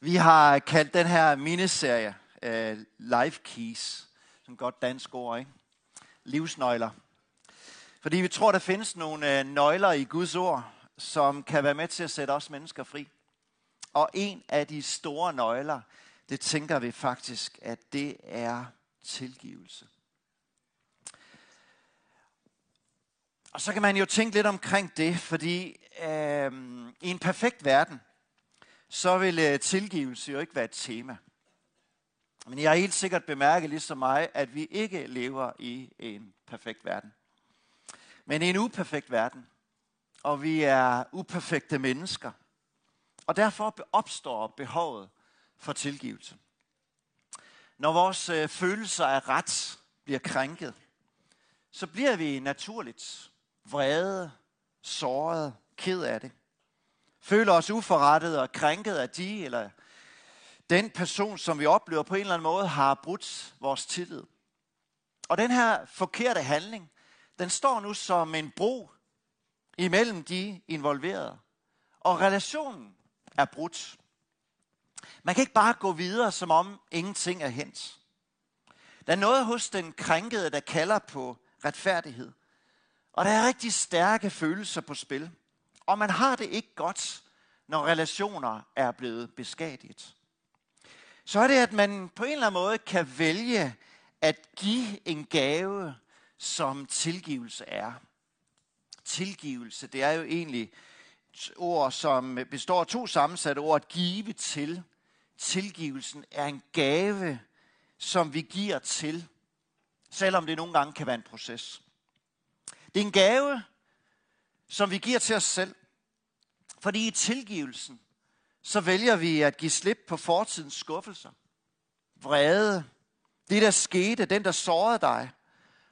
Vi har kaldt den her miniserie uh, Life Keys, som godt dansk ord, ikke? Livsnøgler. Fordi vi tror, der findes nogle uh, nøgler i Guds ord, som kan være med til at sætte os mennesker fri. Og en af de store nøgler, det tænker vi faktisk, at det er tilgivelse. Og så kan man jo tænke lidt omkring det, fordi øh, i en perfekt verden, så vil øh, tilgivelse jo ikke være et tema. Men jeg har helt sikkert bemærket ligesom mig, at vi ikke lever i en perfekt verden. Men i en uperfekt verden. Og vi er uperfekte mennesker. Og derfor opstår behovet for tilgivelse. Når vores øh, følelser af ret bliver krænket, så bliver vi naturligt vrede, såret, ked af det. Føler os uforrettet og krænket af de eller den person, som vi oplever på en eller anden måde, har brudt vores tillid. Og den her forkerte handling, den står nu som en bro imellem de involverede. Og relationen er brudt. Man kan ikke bare gå videre, som om ingenting er hent. Der er noget hos den krænkede, der kalder på retfærdighed. Og der er rigtig stærke følelser på spil. Og man har det ikke godt, når relationer er blevet beskadiget. Så er det, at man på en eller anden måde kan vælge at give en gave, som tilgivelse er. Tilgivelse, det er jo egentlig ord, som består af to sammensatte ord. At give til. Tilgivelsen er en gave, som vi giver til, selvom det nogle gange kan være en proces. Det er en gave, som vi giver til os selv. Fordi i tilgivelsen, så vælger vi at give slip på fortidens skuffelser, vrede, det der skete, den der sårede dig,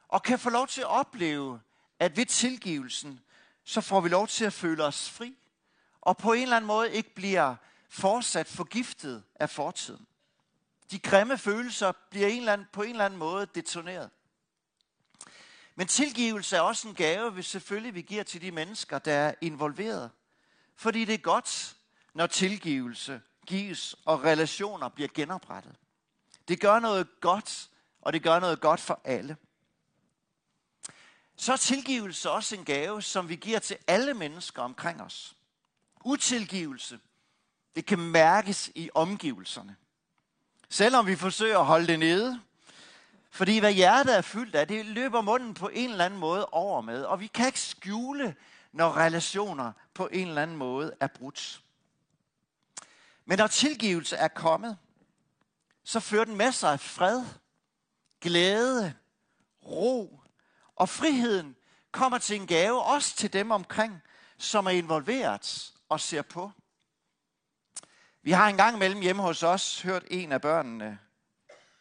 og kan få lov til at opleve, at ved tilgivelsen, så får vi lov til at føle os fri, og på en eller anden måde ikke bliver fortsat forgiftet af fortiden. De grimme følelser bliver en eller anden, på en eller anden måde detoneret. Men tilgivelse er også en gave, vi selvfølgelig vi giver til de mennesker, der er involveret. Fordi det er godt, når tilgivelse gives, og relationer bliver genoprettet. Det gør noget godt, og det gør noget godt for alle. Så er tilgivelse også en gave, som vi giver til alle mennesker omkring os. Utilgivelse, det kan mærkes i omgivelserne. Selvom vi forsøger at holde det nede, fordi hvad hjertet er fyldt af, det løber munden på en eller anden måde over med. Og vi kan ikke skjule, når relationer på en eller anden måde er brudt. Men når tilgivelse er kommet, så fører den med sig fred, glæde, ro og friheden kommer til en gave også til dem omkring, som er involveret og ser på. Vi har en gang mellem hjemme hos os hørt en af børnene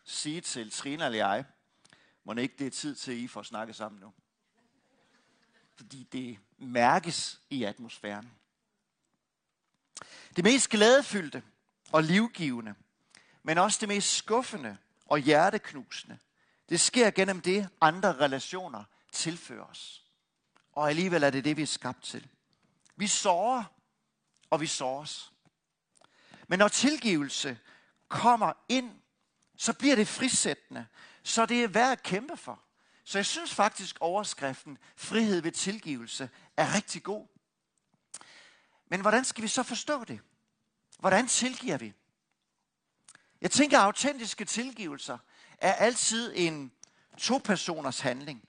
sige til Trina eller jeg, må ikke det er tid til, at I får snakket sammen nu. Fordi det mærkes i atmosfæren. Det mest glædefyldte og livgivende, men også det mest skuffende og hjerteknusende, det sker gennem det, andre relationer tilfører os. Og alligevel er det det, vi er skabt til. Vi sårer, og vi såres. Men når tilgivelse kommer ind så bliver det frisættende. Så det er værd at kæmpe for. Så jeg synes faktisk, overskriften frihed ved tilgivelse er rigtig god. Men hvordan skal vi så forstå det? Hvordan tilgiver vi? Jeg tænker, at autentiske tilgivelser er altid en to-personers handling.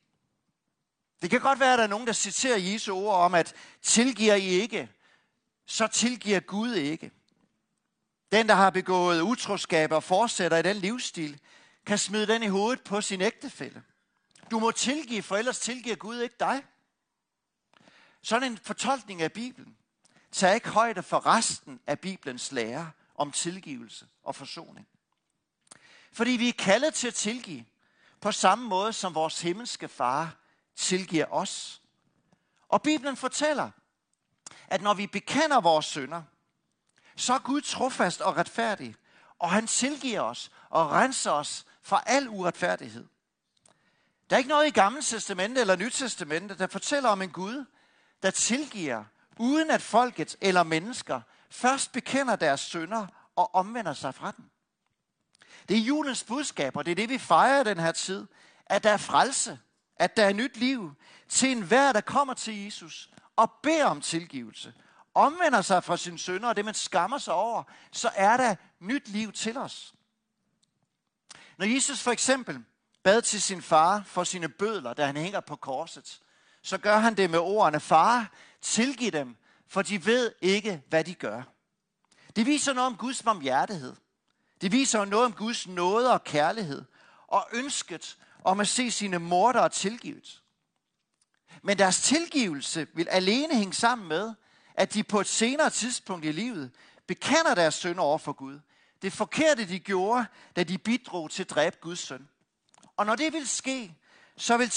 Det kan godt være, at der er nogen, der citerer Jesu ord om, at tilgiver I ikke, så tilgiver Gud ikke. Den, der har begået utroskab og fortsætter i den livsstil, kan smide den i hovedet på sin ægtefælle. Du må tilgive, for ellers tilgiver Gud ikke dig. Sådan en fortolkning af Bibelen tager ikke højde for resten af Bibelens lære om tilgivelse og forsoning. Fordi vi er kaldet til at tilgive på samme måde, som vores himmelske far tilgiver os. Og Bibelen fortæller, at når vi bekender vores synder, så er Gud trofast og retfærdig, og han tilgiver os og renser os fra al uretfærdighed. Der er ikke noget i Gamle Testamente eller Nyt Testamente, der fortæller om en Gud, der tilgiver, uden at folket eller mennesker først bekender deres synder og omvender sig fra den. Det er julens budskab, og det er det, vi fejrer den her tid. At der er frelse, at der er nyt liv til enhver, der kommer til Jesus og beder om tilgivelse. Omvender sig fra sine sønder og det, man skammer sig over, så er der nyt liv til os. Når Jesus for eksempel bad til sin far for sine bødler, da han hænger på korset, så gør han det med ordene, far, tilgiv dem, for de ved ikke, hvad de gør. Det viser noget om Guds barmhjertighed. Det viser noget om Guds nåde og kærlighed, og ønsket om at se sine mordere tilgivet. Men deres tilgivelse vil alene hænge sammen med, at de på et senere tidspunkt i livet bekender deres søn over for Gud. Det forkerte, de gjorde, da de bidrog til at dræbe Guds søn. Og når det vil ske, så vil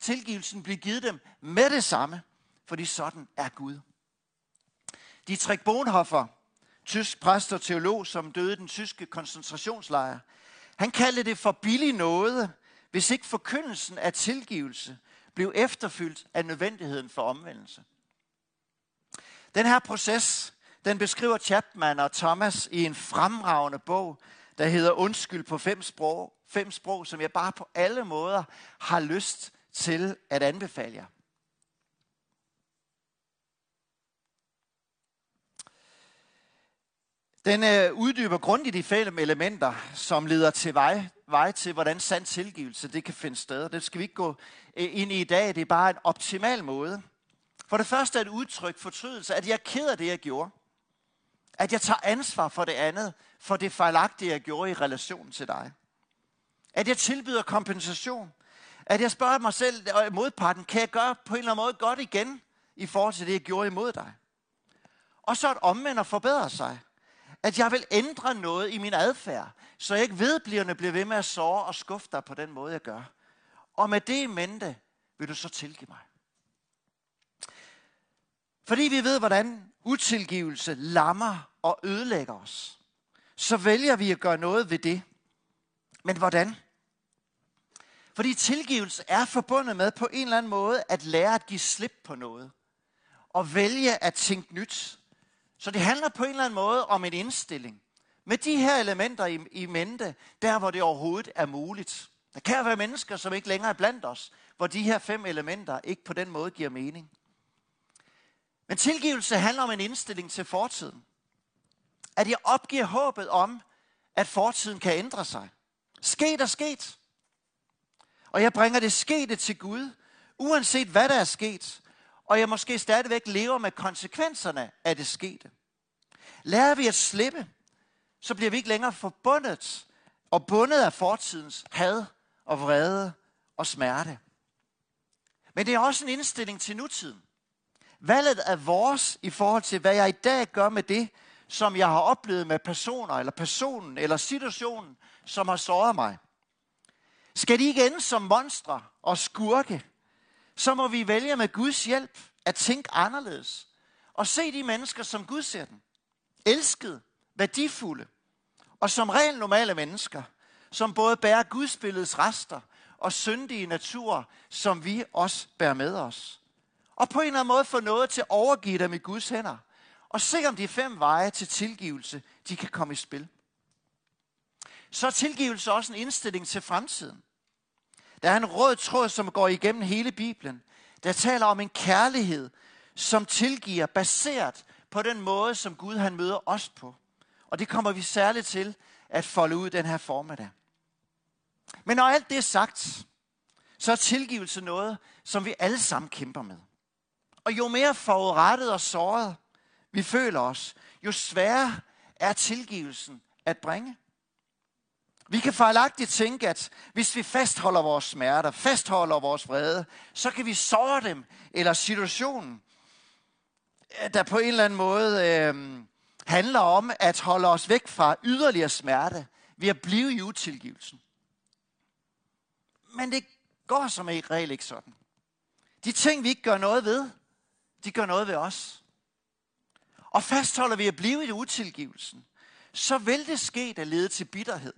tilgivelsen blive givet dem med det samme, fordi sådan er Gud. Dietrich Bonhoeffer, tysk præst og teolog, som døde i den tyske koncentrationslejr, han kaldte det for billig noget, hvis ikke forkyndelsen af tilgivelse blev efterfyldt af nødvendigheden for omvendelse. Den her proces, den beskriver Chapman og Thomas i en fremragende bog, der hedder Undskyld på fem sprog, fem sprog, som jeg bare på alle måder har lyst til at anbefale jer. Den øh, uddyber grundigt de fem elementer, som leder til vej, vej til, hvordan sand tilgivelse det kan finde sted. Det skal vi ikke gå øh, ind i i dag. Det er bare en optimal måde. For det første er et udtryk fortrydelse, at jeg er ked af det, jeg gjorde. At jeg tager ansvar for det andet, for det fejlagtige, jeg gjorde i relation til dig. At jeg tilbyder kompensation. At jeg spørger mig selv og modparten, kan jeg gøre på en eller anden måde godt igen i forhold til det, jeg gjorde imod dig? Og så at omvende og forbedre sig. At jeg vil ændre noget i min adfærd, så jeg ikke vedblivende bliver ved med at såre og skuffe dig på den måde, jeg gør. Og med det i mente, vil du så tilgive mig. Fordi vi ved, hvordan utilgivelse lammer og ødelægger os, så vælger vi at gøre noget ved det. Men hvordan? Fordi tilgivelse er forbundet med på en eller anden måde at lære at give slip på noget. Og vælge at tænke nyt. Så det handler på en eller anden måde om en indstilling. Med de her elementer i, i mente, der hvor det overhovedet er muligt. Der kan være mennesker, som ikke længere er blandt os, hvor de her fem elementer ikke på den måde giver mening. Men tilgivelse handler om en indstilling til fortiden. At jeg opgiver håbet om, at fortiden kan ændre sig. Sket er sket. Og jeg bringer det skete til Gud, uanset hvad der er sket. Og jeg måske stadigvæk lever med konsekvenserne af det skete. Lærer vi at slippe, så bliver vi ikke længere forbundet og bundet af fortidens had og vrede og smerte. Men det er også en indstilling til nutiden. Valget er vores i forhold til, hvad jeg i dag gør med det, som jeg har oplevet med personer, eller personen, eller situationen, som har såret mig. Skal de ikke ende som monstre og skurke, så må vi vælge med Guds hjælp at tænke anderledes. Og se de mennesker, som Gud ser dem. Elskede, værdifulde og som rent normale mennesker, som både bærer Guds billedes rester og syndige natur, som vi også bærer med os og på en eller anden måde få noget til at overgive dem i Guds hænder, og se om de fem veje til tilgivelse, de kan komme i spil. Så er tilgivelse også en indstilling til fremtiden. Der er en rød tråd, som går igennem hele Bibelen, der taler om en kærlighed, som tilgiver baseret på den måde, som Gud han møder os på. Og det kommer vi særligt til at folde ud den her formiddag. Men når alt det er sagt, så er tilgivelse noget, som vi alle sammen kæmper med. Og jo mere forurettet og såret vi føler os, jo sværere er tilgivelsen at bringe. Vi kan fejlagtigt tænke, at hvis vi fastholder vores smerter, fastholder vores vrede, så kan vi såre dem, eller situationen, øh, der på en eller anden måde øh, handler om at holde os væk fra yderligere smerte ved at blive i utilgivelsen. Men det går som regel ikke sådan. De ting, vi ikke gør noget ved, de gør noget ved os. Og fastholder vi at blive i utilgivelsen, så vil det ske, der leder til bitterhed,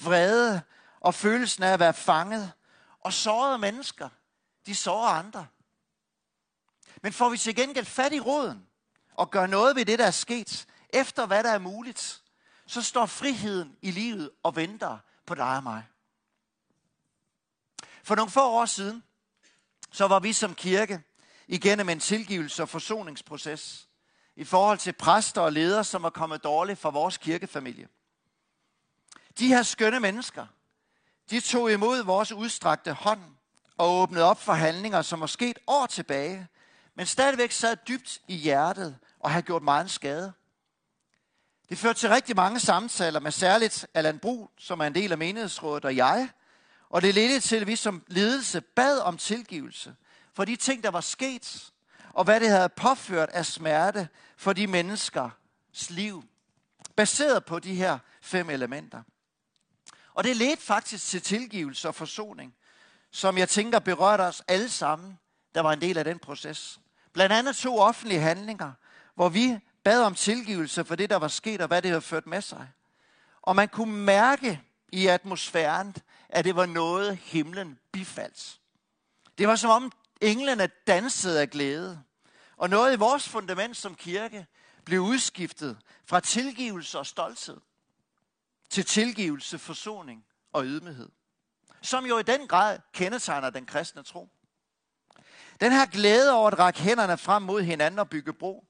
vrede og følelsen af at være fanget. Og sårede mennesker, de sårer andre. Men får vi til gengæld fat i råden og gør noget ved det, der er sket, efter hvad der er muligt, så står friheden i livet og venter på dig og mig. For nogle få år siden, så var vi som kirke igennem en tilgivelse og forsoningsproces i forhold til præster og ledere, som er kommet dårligt fra vores kirkefamilie. De her skønne mennesker, de tog imod vores udstrakte hånd og åbnede op for handlinger, som var sket år tilbage, men stadigvæk sad dybt i hjertet og havde gjort meget skade. Det førte til rigtig mange samtaler med særligt Allan Bru, som er en del af menighedsrådet, og jeg. Og det ledte til, at vi som ledelse bad om tilgivelse for de ting, der var sket, og hvad det havde påført af smerte for de menneskers liv, baseret på de her fem elementer. Og det ledte faktisk til tilgivelse og forsoning, som jeg tænker berørte os alle sammen, der var en del af den proces. Blandt andet to offentlige handlinger, hvor vi bad om tilgivelse for det, der var sket, og hvad det havde ført med sig. Og man kunne mærke i atmosfæren, at det var noget, himlen bifaldt. Det var som om englene dansede af glæde. Og noget i vores fundament som kirke blev udskiftet fra tilgivelse og stolthed til tilgivelse, forsoning og ydmyghed. Som jo i den grad kendetegner den kristne tro. Den her glæde over at række hænderne frem mod hinanden og bygge bro,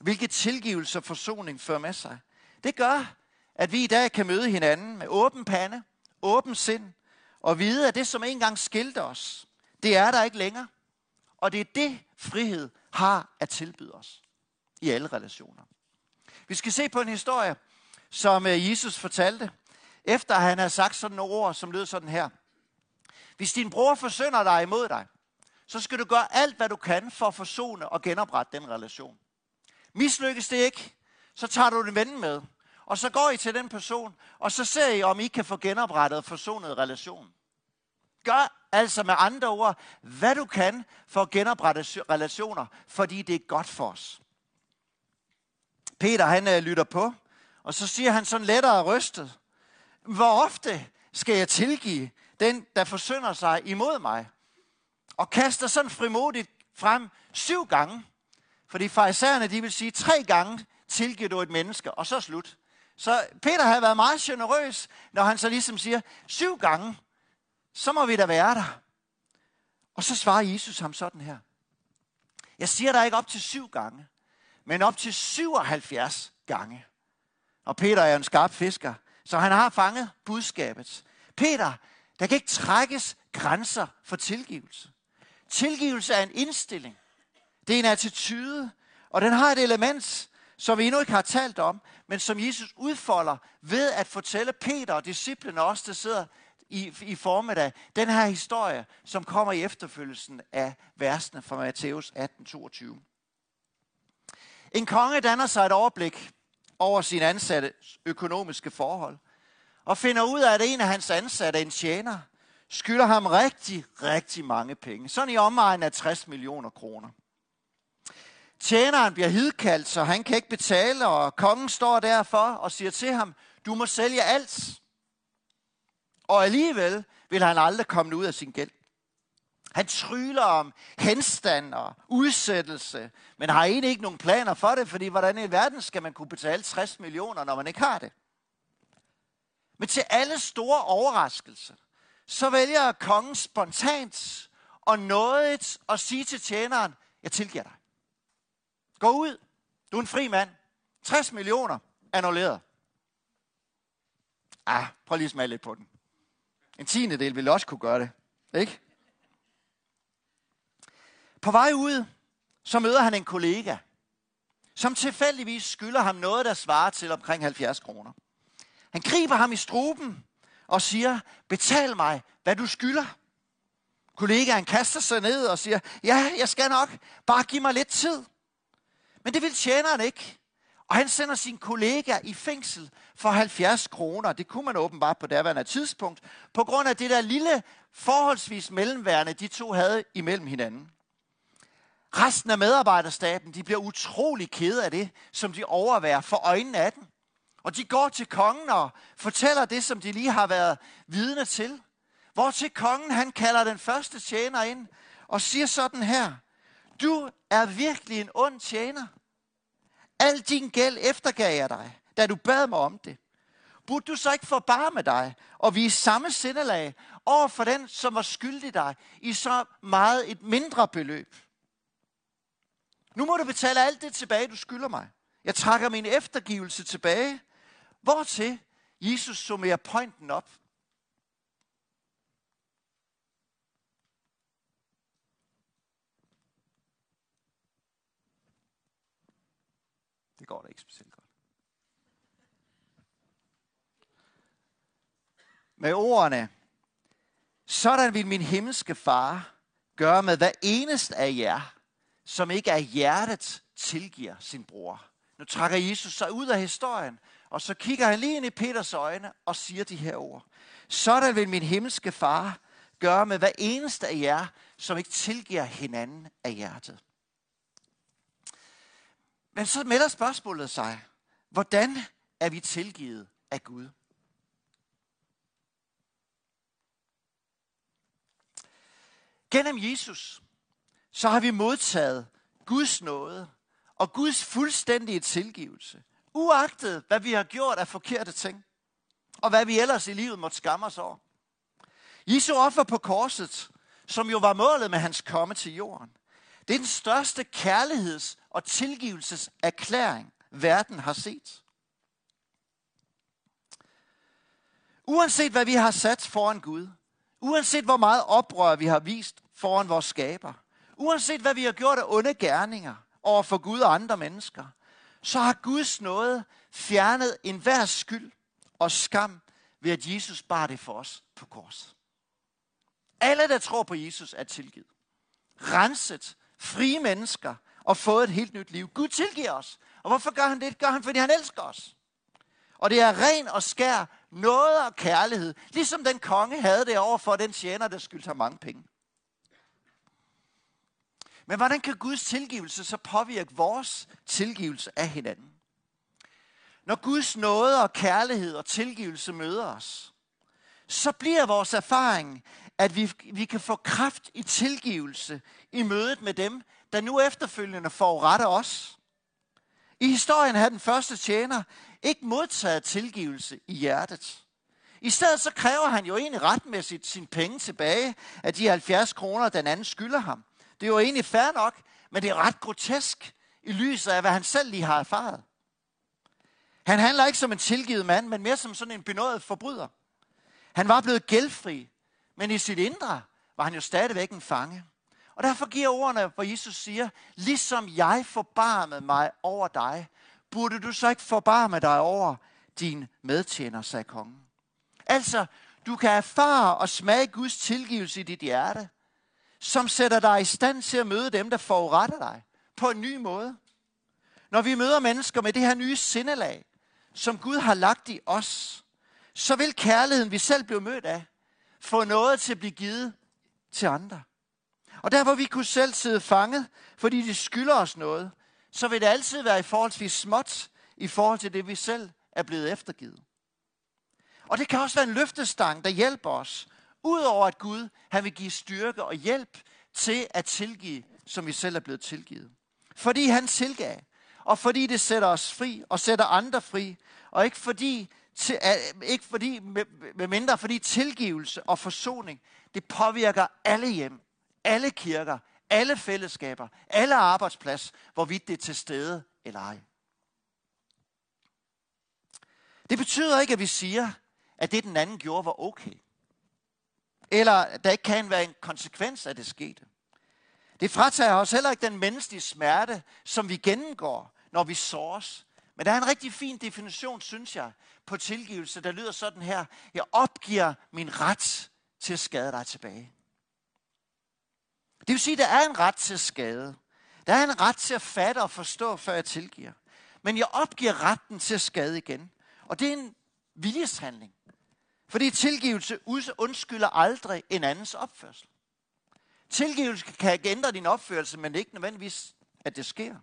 hvilket tilgivelse og forsoning fører med sig. Det gør, at vi i dag kan møde hinanden med åben pande, åben sind, og vide, at det, som engang skilte os, det er der ikke længere. Og det er det, frihed har at tilbyde os i alle relationer. Vi skal se på en historie, som øh, Jesus fortalte, efter han havde sagt sådan nogle ord, som lød sådan her. Hvis din bror forsynder dig imod dig, så skal du gøre alt, hvad du kan for at forsone og genoprette den relation. Mislykkes det ikke, så tager du den ven med, og så går I til den person, og så ser I, om I kan få genoprettet og forsonet relationen. Gør altså med andre ord, hvad du kan for at genoprette relationer, fordi det er godt for os. Peter, han øh, lytter på, og så siger han sådan lettere rystet, hvor ofte skal jeg tilgive den, der forsynder sig imod mig? Og kaster sådan frimodigt frem syv gange. Fordi farisæerne, de vil sige, tre gange tilgiver du et menneske, og så slut. Så Peter har været meget generøs, når han så ligesom siger, syv gange, så må vi da være der. Og så svarer Jesus ham sådan her. Jeg siger dig ikke op til syv gange, men op til 77 gange. Og Peter er en skarp fisker, så han har fanget budskabet. Peter, der kan ikke trækkes grænser for tilgivelse. Tilgivelse er en indstilling. Det er en attitude, og den har et element, som vi endnu ikke har talt om, men som Jesus udfolder ved at fortælle Peter og disciplene også, der sidder i, i formiddag, den her historie, som kommer i efterfølgelsen af versene fra Matthæus 18:22. En konge danner sig et overblik over sin ansatte økonomiske forhold, og finder ud af, at en af hans ansatte, en tjener, skylder ham rigtig, rigtig mange penge. Sådan i omegn af 60 millioner kroner. Tjeneren bliver hidkaldt, så han kan ikke betale, og kongen står derfor og siger til ham, du må sælge alt. Og alligevel vil han aldrig komme ud af sin gæld. Han tryller om henstand og udsættelse, men har egentlig ikke nogen planer for det, fordi hvordan i verden skal man kunne betale 60 millioner, når man ikke har det? Men til alle store overraskelser, så vælger kongen spontant og nådigt at sige til tjeneren, jeg tilgiver dig. Gå ud. Du er en fri mand. 60 millioner annulleret. Ah, prøv lige at smage lidt på den. En tiende del ville også kunne gøre det. Ikke? På vej ud, så møder han en kollega, som tilfældigvis skylder ham noget, der svarer til omkring 70 kroner. Han griber ham i struben og siger, betal mig, hvad du skylder. Kollegaen kaster sig ned og siger, ja, jeg skal nok, bare giv mig lidt tid. Men det vil tjeneren ikke. Og han sender sin kollega i fængsel for 70 kroner. Det kunne man åbenbart på daværende tidspunkt, på grund af det der lille forholdsvis mellemværende, de to havde imellem hinanden. Resten af medarbejderstaben, de bliver utrolig kede af det, som de overværer for øjnene af den. Og de går til kongen og fortæller det, som de lige har været vidne til. Hvor til kongen, han kalder den første tjener ind og siger sådan her. Du er virkelig en ond tjener. Al din gæld eftergav jeg dig, da du bad mig om det. burde du så ikke forbarme dig og vise samme sindelag over for den, som var skyldig dig i så meget et mindre beløb? Nu må du betale alt det tilbage, du skylder mig. Jeg trækker min eftergivelse tilbage. Hvortil Jesus summerer pointen op. Det går da ikke specielt godt. Med ordene, sådan vil min himmelske far gøre med hver eneste af jer, som ikke er hjertet tilgiver sin bror. Nu trækker Jesus sig ud af historien, og så kigger han lige ind i Peters øjne og siger de her ord. Sådan vil min himmelske far gøre med hver eneste af jer, som ikke tilgiver hinanden af hjertet. Men så melder spørgsmålet sig, hvordan er vi tilgivet af Gud? Gennem Jesus, så har vi modtaget Guds nåde og Guds fuldstændige tilgivelse. Uagtet, hvad vi har gjort af forkerte ting. Og hvad vi ellers i livet måtte skamme os over. Jesu offer på korset, som jo var målet med hans komme til jorden. Det er den største kærligheds- og tilgivelseserklæring, verden har set. Uanset hvad vi har sat foran Gud, uanset hvor meget oprør vi har vist foran vores skaber, uanset hvad vi har gjort af onde gerninger over for Gud og andre mennesker, så har Guds nåde fjernet enhver skyld og skam ved at Jesus bar det for os på kors. Alle, der tror på Jesus, er tilgivet. Renset, frie mennesker og fået et helt nyt liv. Gud tilgiver os. Og hvorfor gør han det? Det gør han, fordi han elsker os. Og det er ren og skær noget og kærlighed, ligesom den konge havde det over for den tjener, der skyldte ham mange penge. Men hvordan kan Guds tilgivelse så påvirke vores tilgivelse af hinanden? Når Guds nåde og kærlighed og tilgivelse møder os, så bliver vores erfaring, at vi, vi kan få kraft i tilgivelse i mødet med dem, der nu efterfølgende foruretter os. I historien har den første tjener ikke modtaget tilgivelse i hjertet. I stedet så kræver han jo egentlig retmæssigt sin penge tilbage af de 70 kroner, den anden skylder ham. Det er jo egentlig fair nok, men det er ret grotesk i lyset af, hvad han selv lige har erfaret. Han handler ikke som en tilgivet mand, men mere som sådan en benådet forbryder. Han var blevet gældfri, men i sit indre var han jo stadigvæk en fange. Og derfor giver ordene, hvor Jesus siger, ligesom jeg forbarmede mig over dig, burde du så ikke forbarme dig over din medtjener, sagde kongen. Altså, du kan erfare og smage Guds tilgivelse i dit hjerte, som sætter dig i stand til at møde dem, der foruretter dig på en ny måde. Når vi møder mennesker med det her nye sindelag, som Gud har lagt i os, så vil kærligheden, vi selv blev mødt af, få noget til at blive givet til andre. Og der hvor vi kunne selv sidde fanget, fordi de skylder os noget, så vil det altid være i forholdsvis småt i forhold til det, vi selv er blevet eftergivet. Og det kan også være en løftestang, der hjælper os, Udover at Gud, han vil give styrke og hjælp til at tilgive, som vi selv er blevet tilgivet. Fordi han tilgav, og fordi det sætter os fri og sætter andre fri, og ikke fordi, til, ikke fordi med, mindre fordi tilgivelse og forsoning, det påvirker alle hjem, alle kirker, alle fællesskaber, alle arbejdsplads, hvorvidt det er til stede eller ej. Det betyder ikke, at vi siger, at det den anden gjorde var okay. Eller der ikke kan være en konsekvens af det skete. Det fratager os heller ikke den menneskelige smerte, som vi gennemgår, når vi såres. Men der er en rigtig fin definition, synes jeg, på tilgivelse, der lyder sådan her. Jeg opgiver min ret til at skade dig tilbage. Det vil sige, at der er en ret til at skade. Der er en ret til at fatte og forstå, før jeg tilgiver. Men jeg opgiver retten til at skade igen. Og det er en viljeshandling. Fordi tilgivelse undskylder aldrig en andens opførsel. Tilgivelse kan ændre din opførsel, men det er ikke nødvendigvis, at det sker.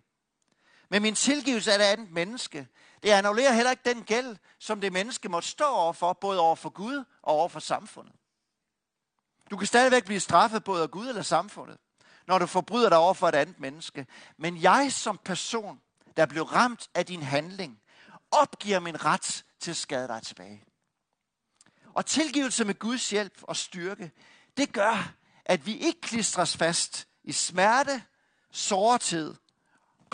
Men min tilgivelse af det andet menneske, det annullerer heller ikke den gæld, som det menneske måtte stå overfor, både over for Gud og over for samfundet. Du kan stadigvæk blive straffet både af Gud eller samfundet, når du forbryder dig over for et andet menneske. Men jeg som person, der blev ramt af din handling, opgiver min ret til at skade dig tilbage. Og tilgivelse med Guds hjælp og styrke, det gør, at vi ikke klistres fast i smerte, sårtid,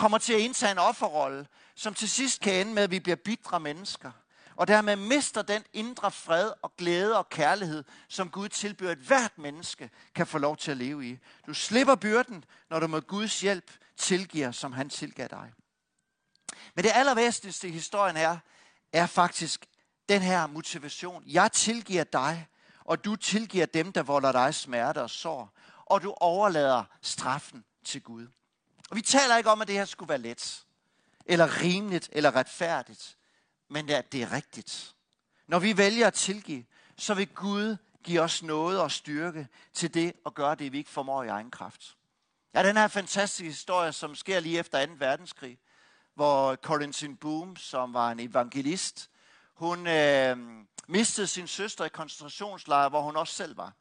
kommer til at indtage en offerrolle, som til sidst kan ende med, at vi bliver bitre mennesker, og dermed mister den indre fred og glæde og kærlighed, som Gud tilbyder, at hvert menneske kan få lov til at leve i. Du slipper byrden, når du med Guds hjælp tilgiver, som han tilgav dig. Men det allervæsentligste i historien her, er faktisk den her motivation. Jeg tilgiver dig, og du tilgiver dem, der volder dig smerte og sår, og du overlader straffen til Gud. Og vi taler ikke om, at det her skulle være let, eller rimeligt, eller retfærdigt, men at det er rigtigt. Når vi vælger at tilgive, så vil Gud give os noget og styrke til det at gøre det, vi ikke formår i egen kraft. Ja, den her fantastiske historie, som sker lige efter 2. verdenskrig, hvor Corinne Boom, som var en evangelist, hun øh, mistede sin søster i koncentrationslejr, hvor hun også selv var.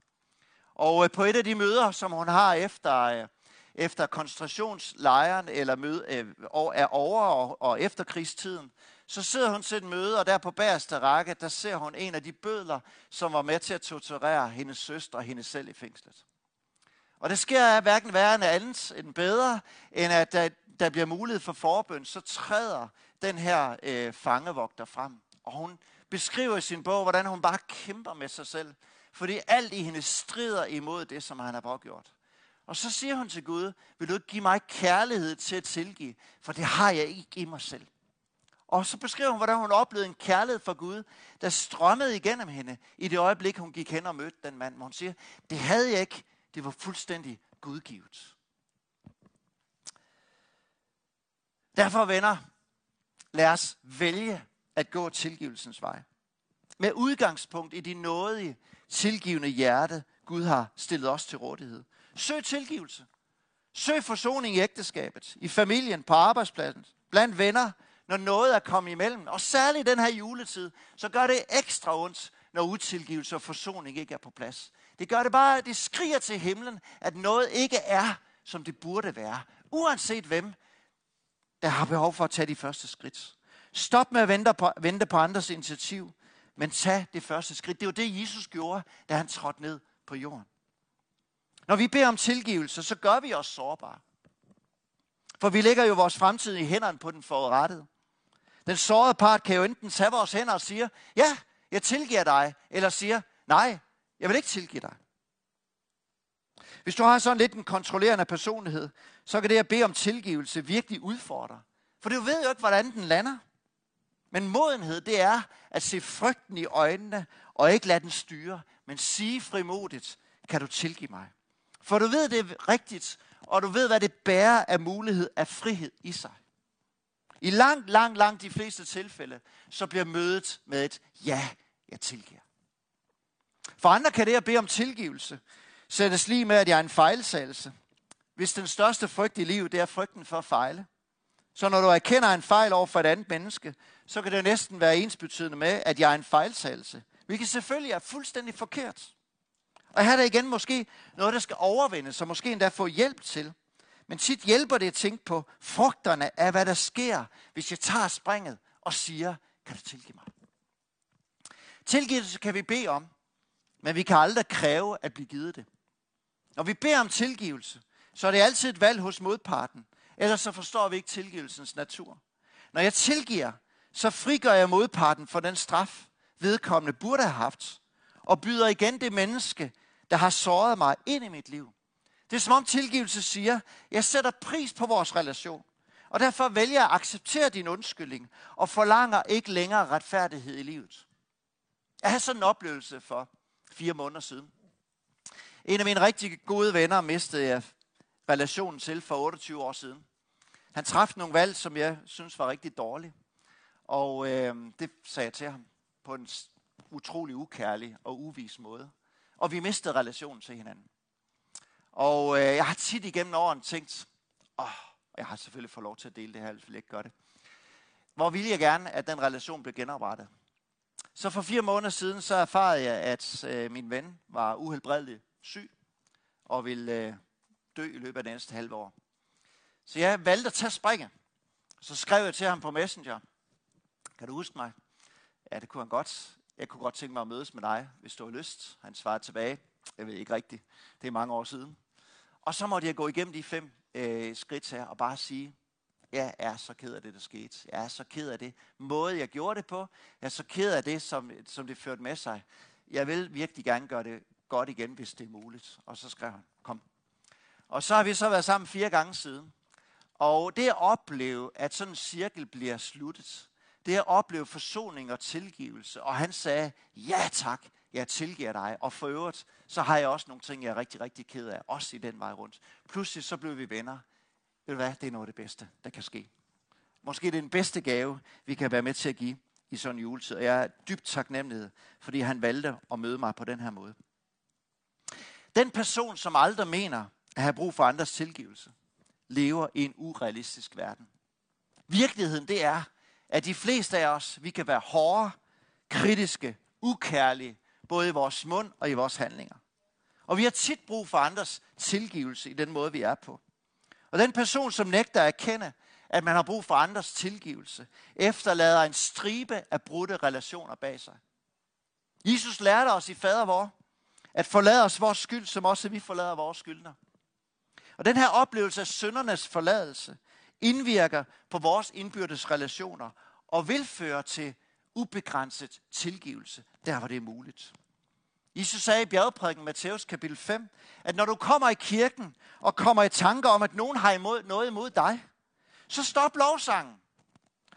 Og øh, på et af de møder, som hun har efter, øh, efter koncentrationslejren, eller møde, øh, er over og, og efter krigstiden, så sidder hun til et møde, og der på bagerste række, der ser hun en af de bødler, som var med til at torturere hendes søster og hende selv i fængslet. Og det sker af hverken værre end andet end bedre, end at der, der bliver mulighed for forbøn, så træder den her øh, fangevogter frem. Og hun beskriver i sin bog, hvordan hun bare kæmper med sig selv, fordi alt i hende strider imod det, som han har pågjort. Og så siger hun til Gud, vil du ikke give mig kærlighed til at tilgive, for det har jeg ikke i mig selv. Og så beskriver hun, hvordan hun oplevede en kærlighed fra Gud, der strømmede igennem hende i det øjeblik, hun gik hen og mødte den mand. Hvor hun siger, det havde jeg ikke, det var fuldstændig gudgivet. Derfor, venner, lad os vælge at gå tilgivelsens vej. Med udgangspunkt i de nådige, tilgivende hjerte, Gud har stillet os til rådighed. Søg tilgivelse. Søg forsoning i ægteskabet, i familien, på arbejdspladsen, blandt venner, når noget er kommet imellem. Og særligt den her juletid, så gør det ekstra ondt, når utilgivelse og forsoning ikke er på plads. Det gør det bare, det skriger til himlen, at noget ikke er, som det burde være. Uanset hvem, der har behov for at tage de første skridt. Stop med at vente på, vente på andres initiativ, men tag det første skridt. Det var det, Jesus gjorde, da han trådte ned på jorden. Når vi beder om tilgivelse, så gør vi os sårbare. For vi lægger jo vores fremtid i hænderne på den forrettede. Den sårede part kan jo enten tage vores hænder og sige, ja, jeg tilgiver dig, eller siger, nej, jeg vil ikke tilgive dig. Hvis du har sådan lidt en kontrollerende personlighed, så kan det at bede om tilgivelse virkelig udfordre. For du ved jo ikke, hvordan den lander. Men modenhed, det er at se frygten i øjnene, og ikke lade den styre, men sige frimodigt, kan du tilgive mig. For du ved, det er rigtigt, og du ved, hvad det bærer af mulighed af frihed i sig. I langt, langt, langt de fleste tilfælde, så bliver mødet med et ja, jeg tilgiver. For andre kan det at bede om tilgivelse sættes lige med, at jeg er en fejlsagelse. Hvis den største frygt i livet, det er frygten for at fejle. Så når du erkender en fejl over for et andet menneske, så kan det næsten være ensbetydende med, at jeg er en fejlsagelse. Hvilket selvfølgelig er fuldstændig forkert. Og her er der igen måske noget, der skal overvindes, så måske endda få hjælp til. Men tit hjælper det at tænke på frugterne af, hvad der sker, hvis jeg tager springet og siger, kan du tilgive mig? Tilgivelse kan vi bede om, men vi kan aldrig kræve at blive givet det. Når vi beder om tilgivelse, så er det altid et valg hos modparten. Ellers så forstår vi ikke tilgivelsens natur. Når jeg tilgiver, så frigør jeg modparten for den straf, vedkommende burde have haft, og byder igen det menneske, der har såret mig ind i mit liv. Det er som om tilgivelse siger, jeg sætter pris på vores relation, og derfor vælger jeg at acceptere din undskyldning, og forlanger ikke længere retfærdighed i livet. Jeg havde sådan en oplevelse for fire måneder siden. En af mine rigtig gode venner mistede jeg relationen til for 28 år siden. Han træffede nogle valg, som jeg synes var rigtig dårlige. Og øh, det sagde jeg til ham på en utrolig ukærlig og uvis måde. Og vi mistede relationen til hinanden. Og øh, jeg har tit igennem årene tænkt, åh, jeg har selvfølgelig fået lov til at dele det her, hvis jeg ikke gør det. Hvor ville jeg gerne, at den relation blev genoprettet. Så for fire måneder siden, så erfarede jeg, at øh, min ven var uhelbredelig syg, og ville øh, dø i løbet af det næste halve år. Så jeg valgte at tage springet. Så skrev jeg til ham på Messenger, kan du huske mig? Ja, det kunne han godt. Jeg kunne godt tænke mig at mødes med dig, hvis du har lyst. Han svarede tilbage. Jeg ved ikke rigtigt. Det er mange år siden. Og så måtte jeg gå igennem de fem øh, skridt her og bare sige, jeg er så ked af det, der skete. Jeg er så ked af det måde, jeg gjorde det på. Jeg er så ked af det, som, som det førte med sig. Jeg vil virkelig gerne gøre det godt igen, hvis det er muligt. Og så skrev han, kom. Og så har vi så været sammen fire gange siden. Og det at opleve, at sådan en cirkel bliver sluttet, det at opleve forsoning og tilgivelse. Og han sagde, ja tak, jeg tilgiver dig. Og for øvrigt, så har jeg også nogle ting, jeg er rigtig, rigtig ked af, også i den vej rundt. Pludselig så blev vi venner. Ved du hvad, det er noget af det bedste, der kan ske. Måske det er den bedste gave, vi kan være med til at give i sådan en juletid. Og jeg er dybt taknemmelig, fordi han valgte at møde mig på den her måde. Den person, som aldrig mener at have brug for andres tilgivelse, lever i en urealistisk verden. Virkeligheden det er, at de fleste af os, vi kan være hårde, kritiske, ukærlige, både i vores mund og i vores handlinger. Og vi har tit brug for andres tilgivelse i den måde, vi er på. Og den person, som nægter at erkende, at man har brug for andres tilgivelse, efterlader en stribe af brudte relationer bag sig. Jesus lærte os i fader vor, at forlade os vores skyld, som også vi forlader vores skyldner. Og den her oplevelse af søndernes forladelse indvirker på vores indbyrdes relationer og vil føre til ubegrænset tilgivelse, der hvor det er muligt. Jesus sagde i bjergprædiken Matthæus kapitel 5, at når du kommer i kirken og kommer i tanker om, at nogen har imod, noget imod dig, så stop lovsangen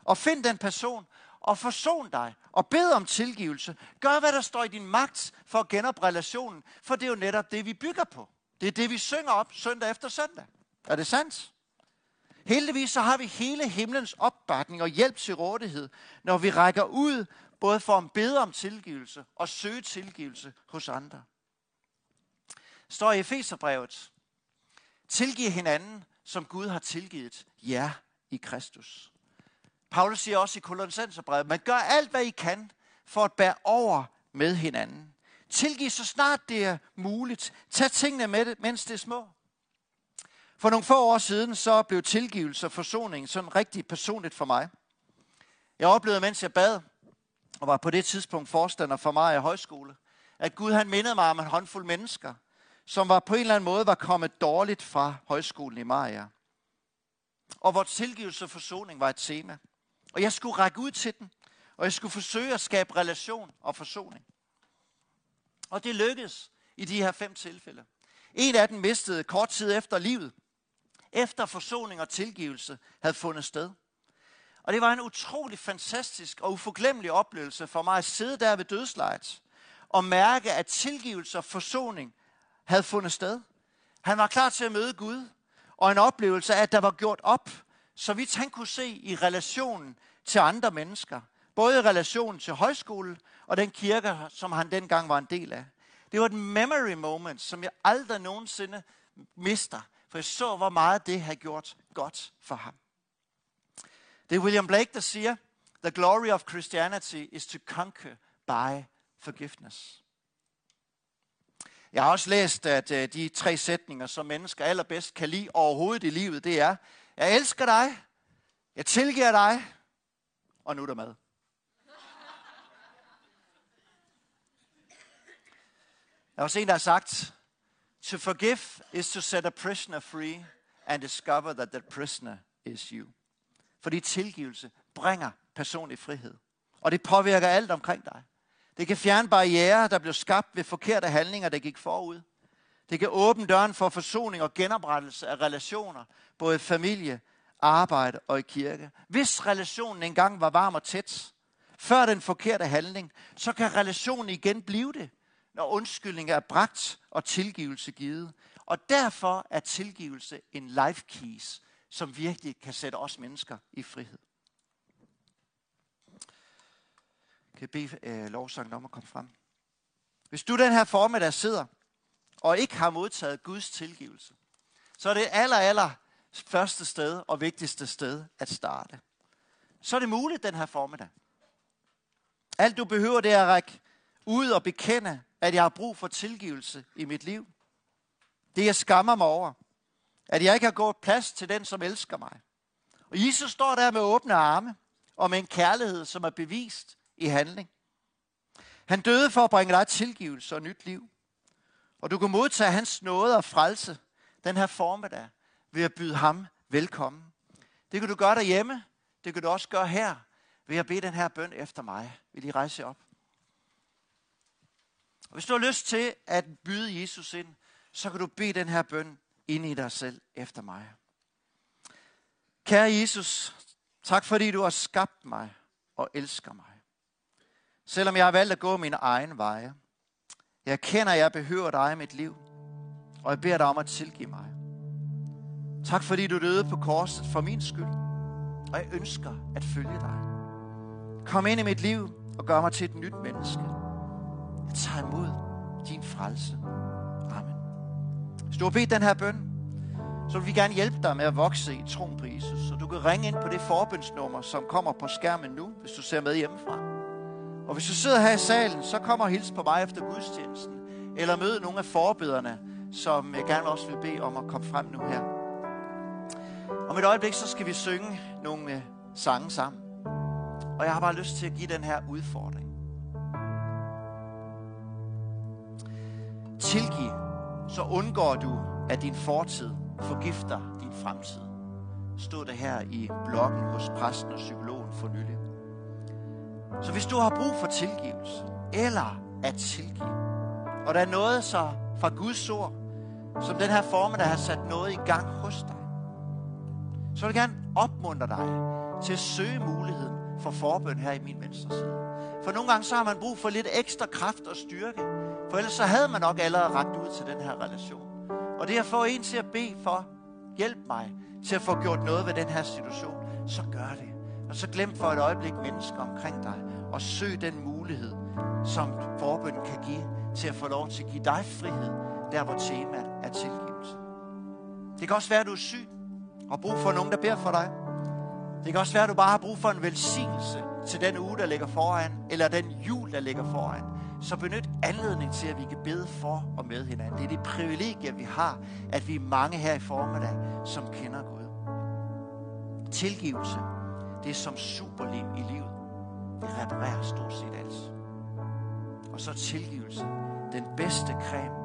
og find den person og forson dig og bed om tilgivelse. Gør, hvad der står i din magt for at genoprette relationen, for det er jo netop det, vi bygger på. Det er det, vi synger op søndag efter søndag. Er det sandt? Heldigvis så har vi hele himlens opbakning og hjælp til rådighed, når vi rækker ud både for at bede om tilgivelse og søge tilgivelse hos andre. Står i Efeserbrevet, tilgiv hinanden, som Gud har tilgivet jer i Kristus. Paulus siger også i Kolossenserbrevet, man gør alt, hvad I kan for at bære over med hinanden. Tilgiv så snart det er muligt. Tag tingene med det, mens det er små. For nogle få år siden, så blev tilgivelse og forsoning sådan rigtig personligt for mig. Jeg oplevede, mens jeg bad, og var på det tidspunkt forstander for mig i højskole, at Gud han mindede mig om en håndfuld mennesker, som var på en eller anden måde var kommet dårligt fra højskolen i Maja. Og hvor tilgivelse og forsoning var et tema. Og jeg skulle række ud til den, og jeg skulle forsøge at skabe relation og forsoning. Og det lykkedes i de her fem tilfælde. En af dem mistede kort tid efter livet, efter forsoning og tilgivelse havde fundet sted. Og det var en utrolig fantastisk og uforglemmelig oplevelse for mig at sidde der ved dødslejet og mærke, at tilgivelse og forsoning havde fundet sted. Han var klar til at møde Gud, og en oplevelse af, at der var gjort op, så vidt han kunne se i relationen til andre mennesker. Både i relationen til højskolen og den kirke, som han dengang var en del af. Det var et memory moment, som jeg aldrig nogensinde mister, for jeg så, hvor meget det har gjort godt for ham. Det er William Blake, der siger, The glory of Christianity is to conquer by forgiveness. Jeg har også læst, at øh, de tre sætninger, som mennesker allerbedst kan lide overhovedet i livet, det er, jeg elsker dig, jeg tilgiver dig, og nu er der mad. Der er også en, der har sagt, to forgive is to set a prisoner free and discover that that prisoner is you. Fordi tilgivelse bringer personlig frihed. Og det påvirker alt omkring dig. Det kan fjerne barriere, der blev skabt ved forkerte handlinger, der gik forud. Det kan åbne døren for forsoning og genoprettelse af relationer, både i familie, arbejde og i kirke. Hvis relationen engang var varm og tæt, før den forkerte handling, så kan relationen igen blive det, når undskyldning er bragt og tilgivelse givet. Og derfor er tilgivelse en life keys, som virkelig kan sætte os mennesker i frihed. Kan jeg bede øh, lovsangen om at komme frem? Hvis du den her formiddag sidder og ikke har modtaget Guds tilgivelse, så er det aller, aller første sted og vigtigste sted at starte. Så er det muligt den her formiddag. Alt du behøver, det er at række ud og bekende, at jeg har brug for tilgivelse i mit liv. Det jeg skammer mig over. At jeg ikke har gået plads til den, som elsker mig. Og Jesus står der med åbne arme og med en kærlighed, som er bevist i handling. Han døde for at bringe dig tilgivelse og nyt liv. Og du kan modtage hans nåde og frelse den her formiddag ved at byde ham velkommen. Det kan du gøre derhjemme. Det kan du også gøre her ved at bede den her bøn efter mig. Vil I rejse op? Og hvis du har lyst til at byde Jesus ind, så kan du bede den her bøn ind i dig selv efter mig. Kære Jesus, tak fordi du har skabt mig og elsker mig. Selvom jeg har valgt at gå min egen veje. Jeg kender, at jeg behøver dig i mit liv, og jeg beder dig om at tilgive mig. Tak fordi du døde på korset for min skyld, og jeg ønsker at følge dig. Kom ind i mit liv og gør mig til et nyt menneske. Jeg tager imod din frelse. Amen. Hvis du har bedt den her bøn, så vil vi gerne hjælpe dig med at vokse i troen på Jesus. Så du kan ringe ind på det forbundsnummer, som kommer på skærmen nu, hvis du ser med hjemmefra. Og hvis du sidder her i salen, så kommer og hils på mig efter gudstjenesten. Eller mød nogle af forbederne, som jeg gerne også vil bede om at komme frem nu her. Om et øjeblik, så skal vi synge nogle øh, sange sammen. Og jeg har bare lyst til at give den her udfordring. Tilgiv, så undgår du, at din fortid forgifter din fremtid. Stod det her i bloggen hos præsten og psykologen for nylig. Så hvis du har brug for tilgivelse, eller at tilgive, og der er noget så fra Guds ord, som den her form, der har sat noget i gang hos dig, så vil jeg gerne opmuntre dig til at søge muligheden for forbøn her i min venstre side. For nogle gange så har man brug for lidt ekstra kraft og styrke, for ellers så havde man nok allerede ragt ud til den her relation. Og det at få en til at bede for, hjælp mig til at få gjort noget ved den her situation, så gør det. Og så glem for et øjeblik mennesker omkring dig, og søg den mulighed, som forbøn kan give, til at få lov til at give dig frihed, der hvor temaet er tilgivelse. Det kan også være, at du er syg, og brug for nogen, der beder for dig. Det kan også være, at du bare har brug for en velsignelse til den uge, der ligger foran, eller den jul, der ligger foran så benyt anledning til, at vi kan bede for og med hinanden. Det er det privilegie, vi har, at vi er mange her i formiddag, som kender Gud. Tilgivelse, det er som superlim i livet. Det reparerer stort set alt. Og så tilgivelse, den bedste creme